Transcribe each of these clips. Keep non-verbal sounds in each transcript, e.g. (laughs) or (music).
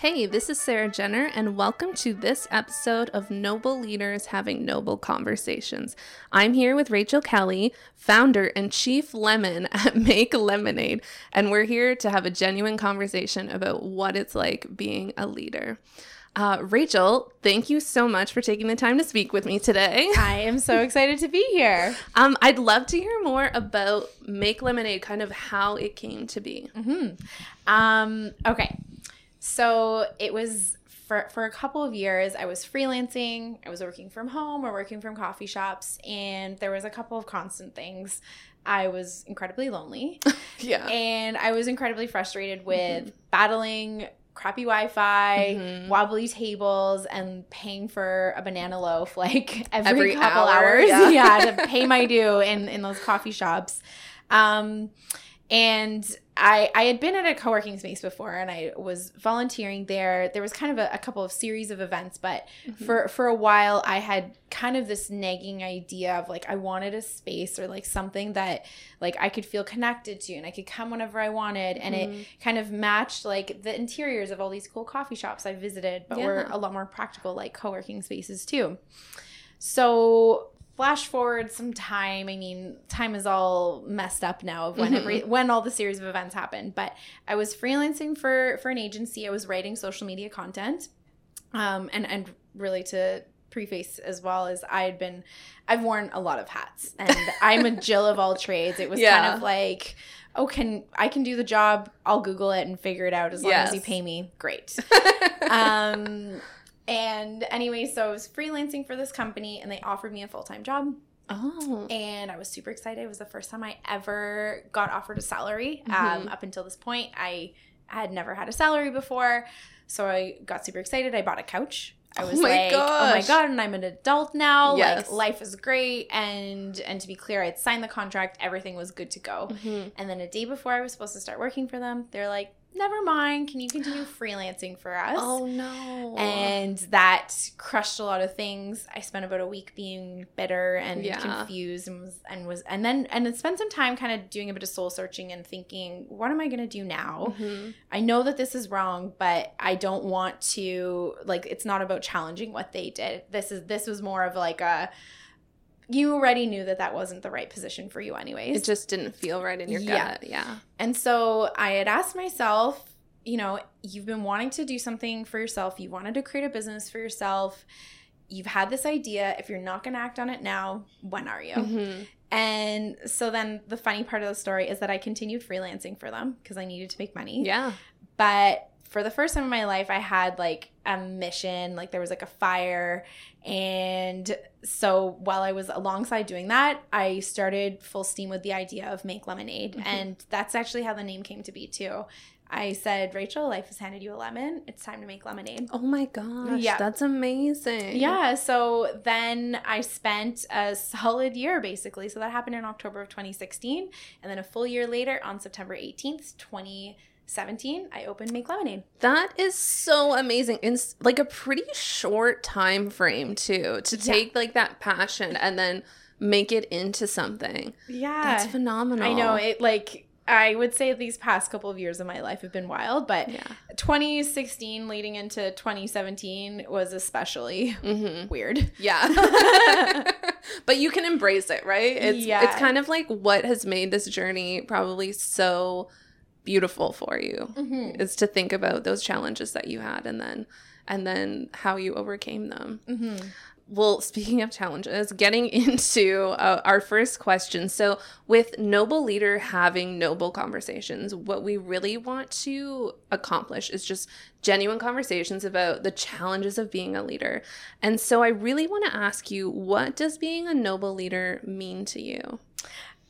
Hey, this is Sarah Jenner, and welcome to this episode of Noble Leaders Having Noble Conversations. I'm here with Rachel Kelly, founder and chief lemon (laughs) at Make Lemonade, and we're here to have a genuine conversation about what it's like being a leader. Uh, Rachel, thank you so much for taking the time to speak with me today. (laughs) I am so excited to be here. Um, I'd love to hear more about Make Lemonade, kind of how it came to be. Mm-hmm. Um, okay. So it was for, for a couple of years, I was freelancing, I was working from home or working from coffee shops, and there was a couple of constant things. I was incredibly lonely. (laughs) yeah. And I was incredibly frustrated with mm-hmm. battling crappy Wi-Fi, mm-hmm. wobbly tables, and paying for a banana loaf (laughs) like every, every couple hour, hours. Yeah. (laughs) yeah, to pay my due in in those coffee shops. Um, and I, I had been at a co-working space before and I was volunteering there. There was kind of a, a couple of series of events, but mm-hmm. for for a while I had kind of this nagging idea of like I wanted a space or like something that like I could feel connected to and I could come whenever I wanted and mm-hmm. it kind of matched like the interiors of all these cool coffee shops I visited, but yeah. were a lot more practical like co-working spaces too. So flash forward some time i mean time is all messed up now of when mm-hmm. every when all the series of events happened but i was freelancing for for an agency i was writing social media content um and and really to preface as well as i had been i've worn a lot of hats and (laughs) i'm a jill of all trades it was yeah. kind of like oh can i can do the job i'll google it and figure it out as long yes. as you pay me great (laughs) um and anyway, so I was freelancing for this company and they offered me a full time job. Oh. And I was super excited. It was the first time I ever got offered a salary. Mm-hmm. Um, up until this point, I had never had a salary before. So I got super excited. I bought a couch. I was oh like, gosh. "Oh my god!" And I'm an adult now. Yes. Like life is great. And and to be clear, I'd signed the contract. Everything was good to go. Mm-hmm. And then a day before I was supposed to start working for them, they're like, never mind. Can you continue freelancing for us? Oh no. And that crushed a lot of things. I spent about a week being bitter and yeah. confused and was and was and then and then spent some time kind of doing a bit of soul searching and thinking, what am I gonna do now? Mm-hmm. I know that this is wrong, but I don't want to like it's not about challenging what they did. This is this was more of like a you already knew that that wasn't the right position for you anyways. It just didn't feel right in your yeah. gut. Yeah. And so I had asked myself, you know, you've been wanting to do something for yourself. You wanted to create a business for yourself. You've had this idea. If you're not going to act on it now, when are you? Mm-hmm. And so then the funny part of the story is that I continued freelancing for them because I needed to make money. Yeah. But for the first time in my life, I had like a mission, like there was like a fire. And so while I was alongside doing that, I started full steam with the idea of Make Lemonade. Mm-hmm. And that's actually how the name came to be, too. I said, Rachel, life has handed you a lemon. It's time to make lemonade. Oh my gosh. Yeah. That's amazing. Yeah. So then I spent a solid year basically. So that happened in October of 2016. And then a full year later on September 18th, 2017. 17, I opened Make Lemonade. That is so amazing. In like a pretty short time frame too to take yeah. like that passion and then make it into something. Yeah. That's phenomenal. I know it like I would say these past couple of years of my life have been wild, but yeah. 2016 leading into 2017 was especially mm-hmm. weird. Yeah. (laughs) (laughs) but you can embrace it, right? It's yeah. it's kind of like what has made this journey probably so beautiful for you mm-hmm. is to think about those challenges that you had and then and then how you overcame them. Mm-hmm. well speaking of challenges getting (laughs) into uh, our first question. So with noble leader having noble conversations what we really want to accomplish is just genuine conversations about the challenges of being a leader. And so i really want to ask you what does being a noble leader mean to you?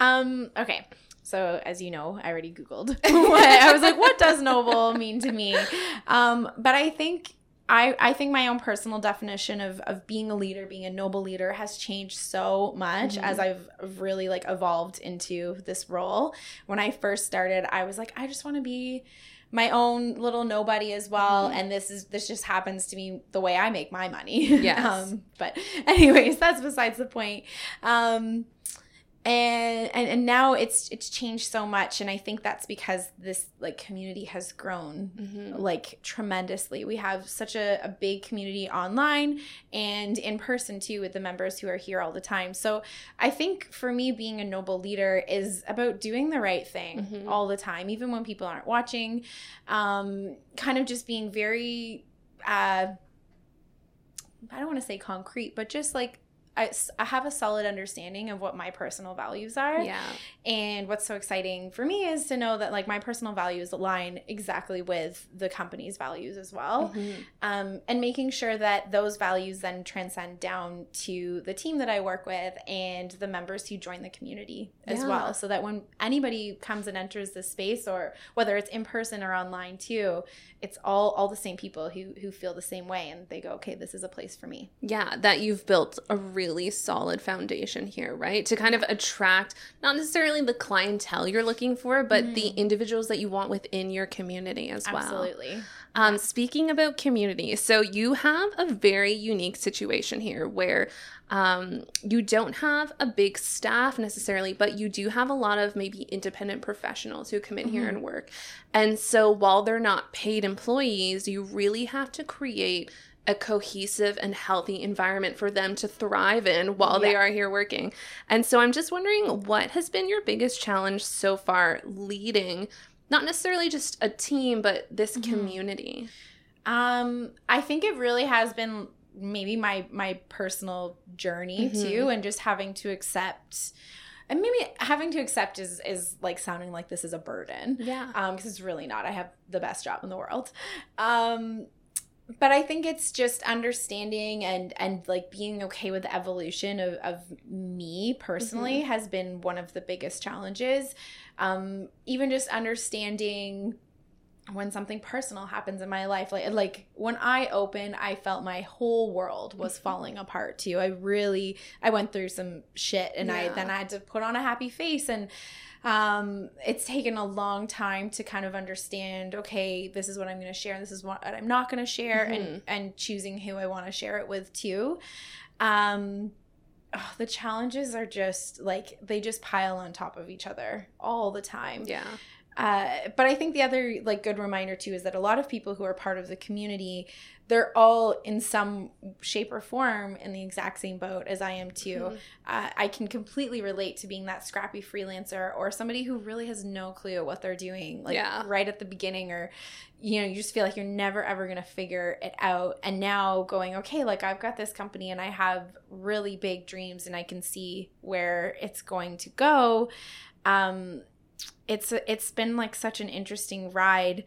Um okay so as you know, I already Googled. (laughs) I was like, what does noble mean to me? Um, but I think I, I think my own personal definition of, of being a leader, being a noble leader has changed so much mm-hmm. as I've really like evolved into this role. When I first started, I was like, I just want to be my own little nobody as well. Mm-hmm. And this is this just happens to be the way I make my money. Yes. (laughs) um, but anyways, that's besides the point. Um and, and and now it's it's changed so much and i think that's because this like community has grown mm-hmm. like tremendously we have such a, a big community online and in person too with the members who are here all the time so i think for me being a noble leader is about doing the right thing mm-hmm. all the time even when people aren't watching um kind of just being very uh I don't want to say concrete, but just like I, I have a solid understanding of what my personal values are. Yeah. And what's so exciting for me is to know that like my personal values align exactly with the company's values as well. Mm-hmm. Um, and making sure that those values then transcend down to the team that I work with and the members who join the community as yeah. well. So that when anybody comes and enters the space or whether it's in person or online too, it's all all the same people who who feel the same way and they go, okay, this is a place for me. Yeah, that you've built a real really solid foundation here, right? To kind of attract not necessarily the clientele you're looking for, but mm-hmm. the individuals that you want within your community as well. Absolutely. Um, speaking about community, so you have a very unique situation here where um, you don't have a big staff necessarily, but you do have a lot of maybe independent professionals who come in mm-hmm. here and work. And so while they're not paid employees, you really have to create a cohesive and healthy environment for them to thrive in while yeah. they are here working. And so I'm just wondering what has been your biggest challenge so far leading not necessarily just a team but this mm-hmm. community? Um I think it really has been maybe my my personal journey mm-hmm. too and just having to accept and maybe having to accept is is like sounding like this is a burden yeah um because it's really not i have the best job in the world um but I think it's just understanding and and like being okay with the evolution of, of me personally mm-hmm. has been one of the biggest challenges. Um, even just understanding when something personal happens in my life like like when i opened i felt my whole world was mm-hmm. falling apart too i really i went through some shit and yeah. i then i had to put on a happy face and um, it's taken a long time to kind of understand okay this is what i'm going to share and this is what i'm not going to share mm-hmm. and and choosing who i want to share it with too. Um, oh, the challenges are just like they just pile on top of each other all the time. Yeah uh, but I think the other like good reminder too is that a lot of people who are part of the community, they're all in some shape or form in the exact same boat as I am too. Mm-hmm. Uh, I can completely relate to being that scrappy freelancer or somebody who really has no clue what they're doing, like yeah. right at the beginning, or you know, you just feel like you're never ever gonna figure it out. And now going, okay, like I've got this company and I have really big dreams and I can see where it's going to go. Um, it's it's been like such an interesting ride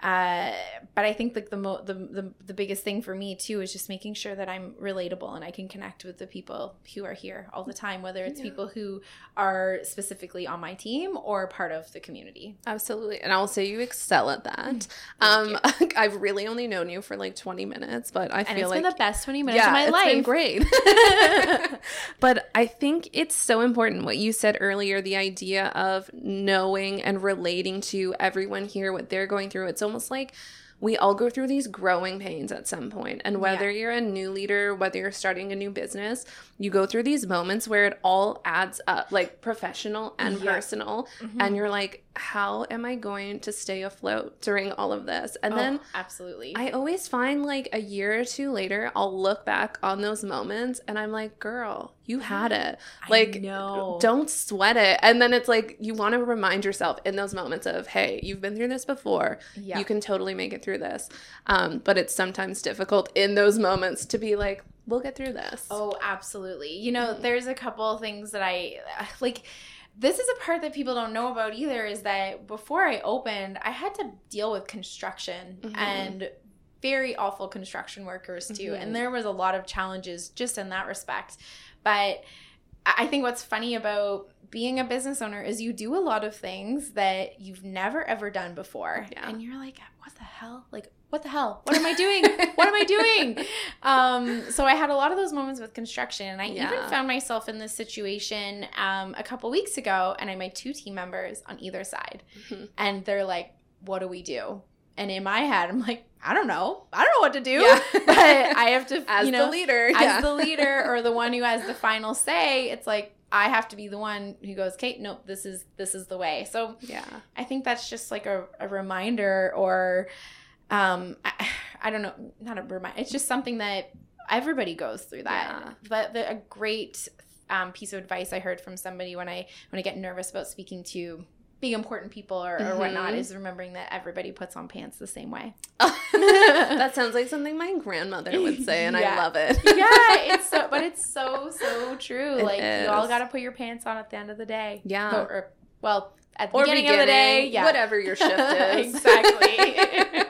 uh, but I think like the, mo- the the the biggest thing for me too is just making sure that I'm relatable and I can connect with the people who are here all the time, whether it's yeah. people who are specifically on my team or part of the community. Absolutely, and I'll say you excel at that. um, (laughs) I've really only known you for like 20 minutes, but I feel like the best 20 minutes yeah, of my it's life. Been great. (laughs) (laughs) but I think it's so important what you said earlier, the idea of knowing and relating to everyone here, what they're going through. It's almost like we all go through these growing pains at some point. And whether yeah. you're a new leader, whether you're starting a new business, you go through these moments where it all adds up, like professional and yeah. personal. Mm-hmm. And you're like, how am I going to stay afloat during all of this? And oh, then absolutely. I always find like a year or two later, I'll look back on those moments and I'm like, girl, you had it. Like, no, don't sweat it. And then it's like you want to remind yourself in those moments of, hey, you've been through this before. Yeah. You can totally make it through this. Um, but it's sometimes difficult in those moments to be like, we'll get through this. Oh, absolutely. You know, mm-hmm. there's a couple things that I (sighs) like this is a part that people don't know about either is that before I opened, I had to deal with construction mm-hmm. and very awful construction workers too. Mm-hmm. And there was a lot of challenges just in that respect. But I think what's funny about being a business owner is you do a lot of things that you've never ever done before. Yeah. And you're like, what the hell? Like, what the hell? What am I doing? (laughs) what am I doing? Um, so I had a lot of those moments with construction. And I yeah. even found myself in this situation um, a couple weeks ago, and I had two team members on either side. Mm-hmm. And they're like, what do we do? And in my head, I'm like, I don't know. I don't know what to do. Yeah. (laughs) but I have to, (laughs) as you know, the leader, as the leader or the one who has the final say, it's like, I have to be the one who goes, Kate, nope, this is this is the way. So yeah, I think that's just like a, a reminder or um I, I don't know, not a reminder. It's just something that everybody goes through that. Yeah. But the, a great um, piece of advice I heard from somebody when I when I get nervous about speaking to big important people or, mm-hmm. or whatnot is remembering that everybody puts on pants the same way. (laughs) that sounds like something my grandmother would (laughs) say, and yeah. I love it. (laughs) yeah, it's so, but it's so so true. It like is. you all got to put your pants on at the end of the day. Yeah. Or, or well, at the beginning, beginning, of the day, yeah. whatever your shift is. exactly.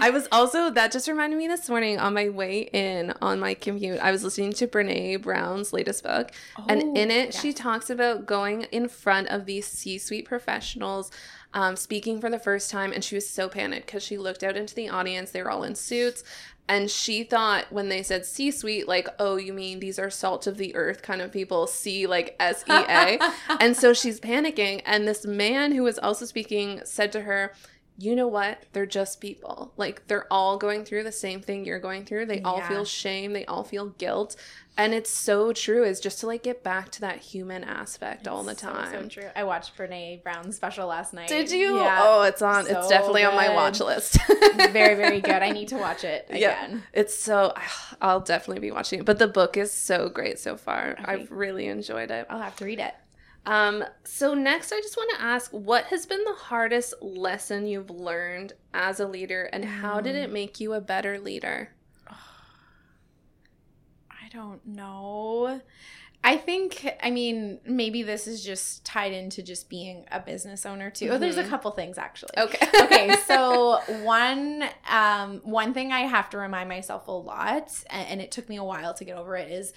I was also that just reminded me this morning on my way in on my commute. I was listening to Brene Brown's latest book, oh, and in it yes. she talks about going in front of these C-suite professionals. Um, speaking for the first time, and she was so panicked because she looked out into the audience. They were all in suits, and she thought when they said C suite, like, oh, you mean these are salt of the earth kind of people, C like S E A. (laughs) and so she's panicking. And this man who was also speaking said to her, you know what? They're just people. Like they're all going through the same thing you're going through. They yeah. all feel shame, they all feel guilt. And it's so true is just to like get back to that human aspect it's all the time. So, so, true. I watched Brene Brown's special last night. Did you? Yeah. Oh, it's on. So it's definitely good. on my watch list. (laughs) very, very good. I need to watch it (laughs) again. Yeah, it's so I'll definitely be watching it. But the book is so great so far. Okay. I've really enjoyed it. I'll have to read it. Um, so next I just want to ask what has been the hardest lesson you've learned as a leader and how did it mm. make you a better leader? I don't know. I think, I mean, maybe this is just tied into just being a business owner too. Mm-hmm. Oh, there's a mm-hmm. couple things actually. Okay. (laughs) okay. (laughs) So one, um, one thing I have to remind myself a lot, and, and, it took me a while to get over it, is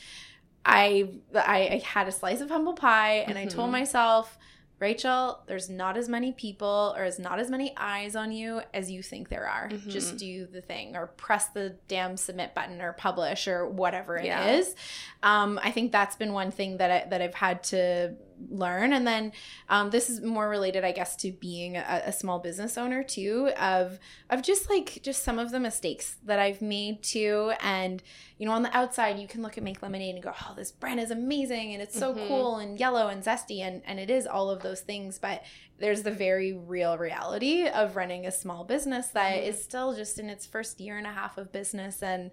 I, I had a slice of humble pie and mm-hmm. I told mm-hmm. myself, Rachel, there's not as many people or as not as many eyes on you as you think there are. Mm-hmm. Just do the thing or press the damn submit button or publish or whatever it yeah. is. Um, I think that's been one thing that I, that I've had to learn. And then um, this is more related i guess to being a, a, small business owner too of of just like just some of the mistakes that i've made too. And you know on the outside you can look at make lemonade and go oh this brand is amazing and it's so mm-hmm. cool and yellow and zesty and and it is all of those things. But there's the very real reality of running a small business that mm-hmm. is still just in its first year and a half of business. And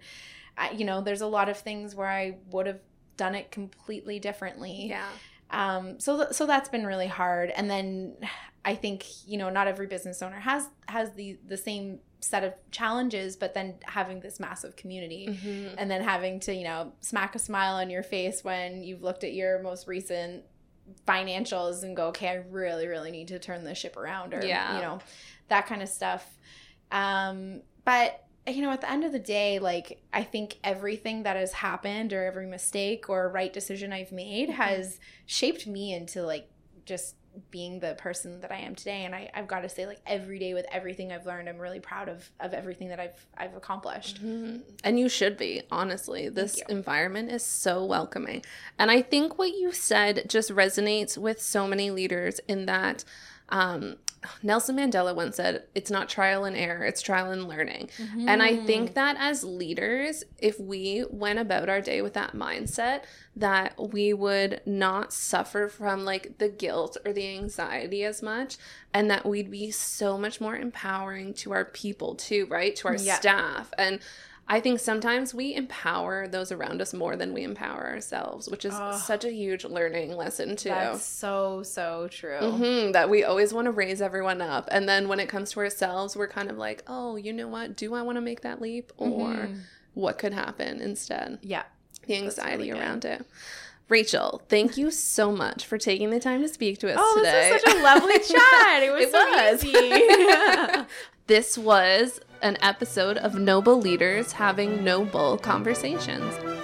I, you know there's a lot of things where i would have done it completely differently. Yeah um, so th- so that's been really hard. And then I think you know not every business owner has has the the same set of challenges, but then having this massive community, mm-hmm. and then having to you know smack a smile on your face when you've looked at your most recent financials and go, okay, I really really need to turn this ship around, or yeah. you know that kind of stuff. Um, but you know, at the end of the day, like I think everything that has happened or every mistake or right decision I've made mm-hmm. has shaped me into like just being the person that I am today. And I, I've got to say, like every day with everything I've learned, I'm really proud of of everything that I've I've accomplished. Mm-hmm. And you should be, honestly. This environment is so welcoming. And I think what you said just resonates with so many leaders in that um, Nelson Mandela once said, it's not trial and error, it's trial and learning. Mm-hmm. And I think that as leaders, if we went about our day with that mindset, that we would not suffer from like the guilt or the anxiety as much, and that we'd be so much more empowering to our people too, right? To our yeah. staff. And I think sometimes we empower those around us more than we empower ourselves, which is oh, such a huge learning lesson too. That's so so true. Mm-hmm, that we always want to raise everyone up, and then when it comes to ourselves, we're kind of like, oh, you know what? Do I want to make that leap, or mm-hmm. what could happen instead? Yeah, the anxiety really around it. Rachel, thank you so much for taking the time to speak to us oh, today. Oh, this was such a lovely (laughs) chat. It was it so was. (laughs) (laughs) this was an episode of Noble Leaders Having Noble Conversations.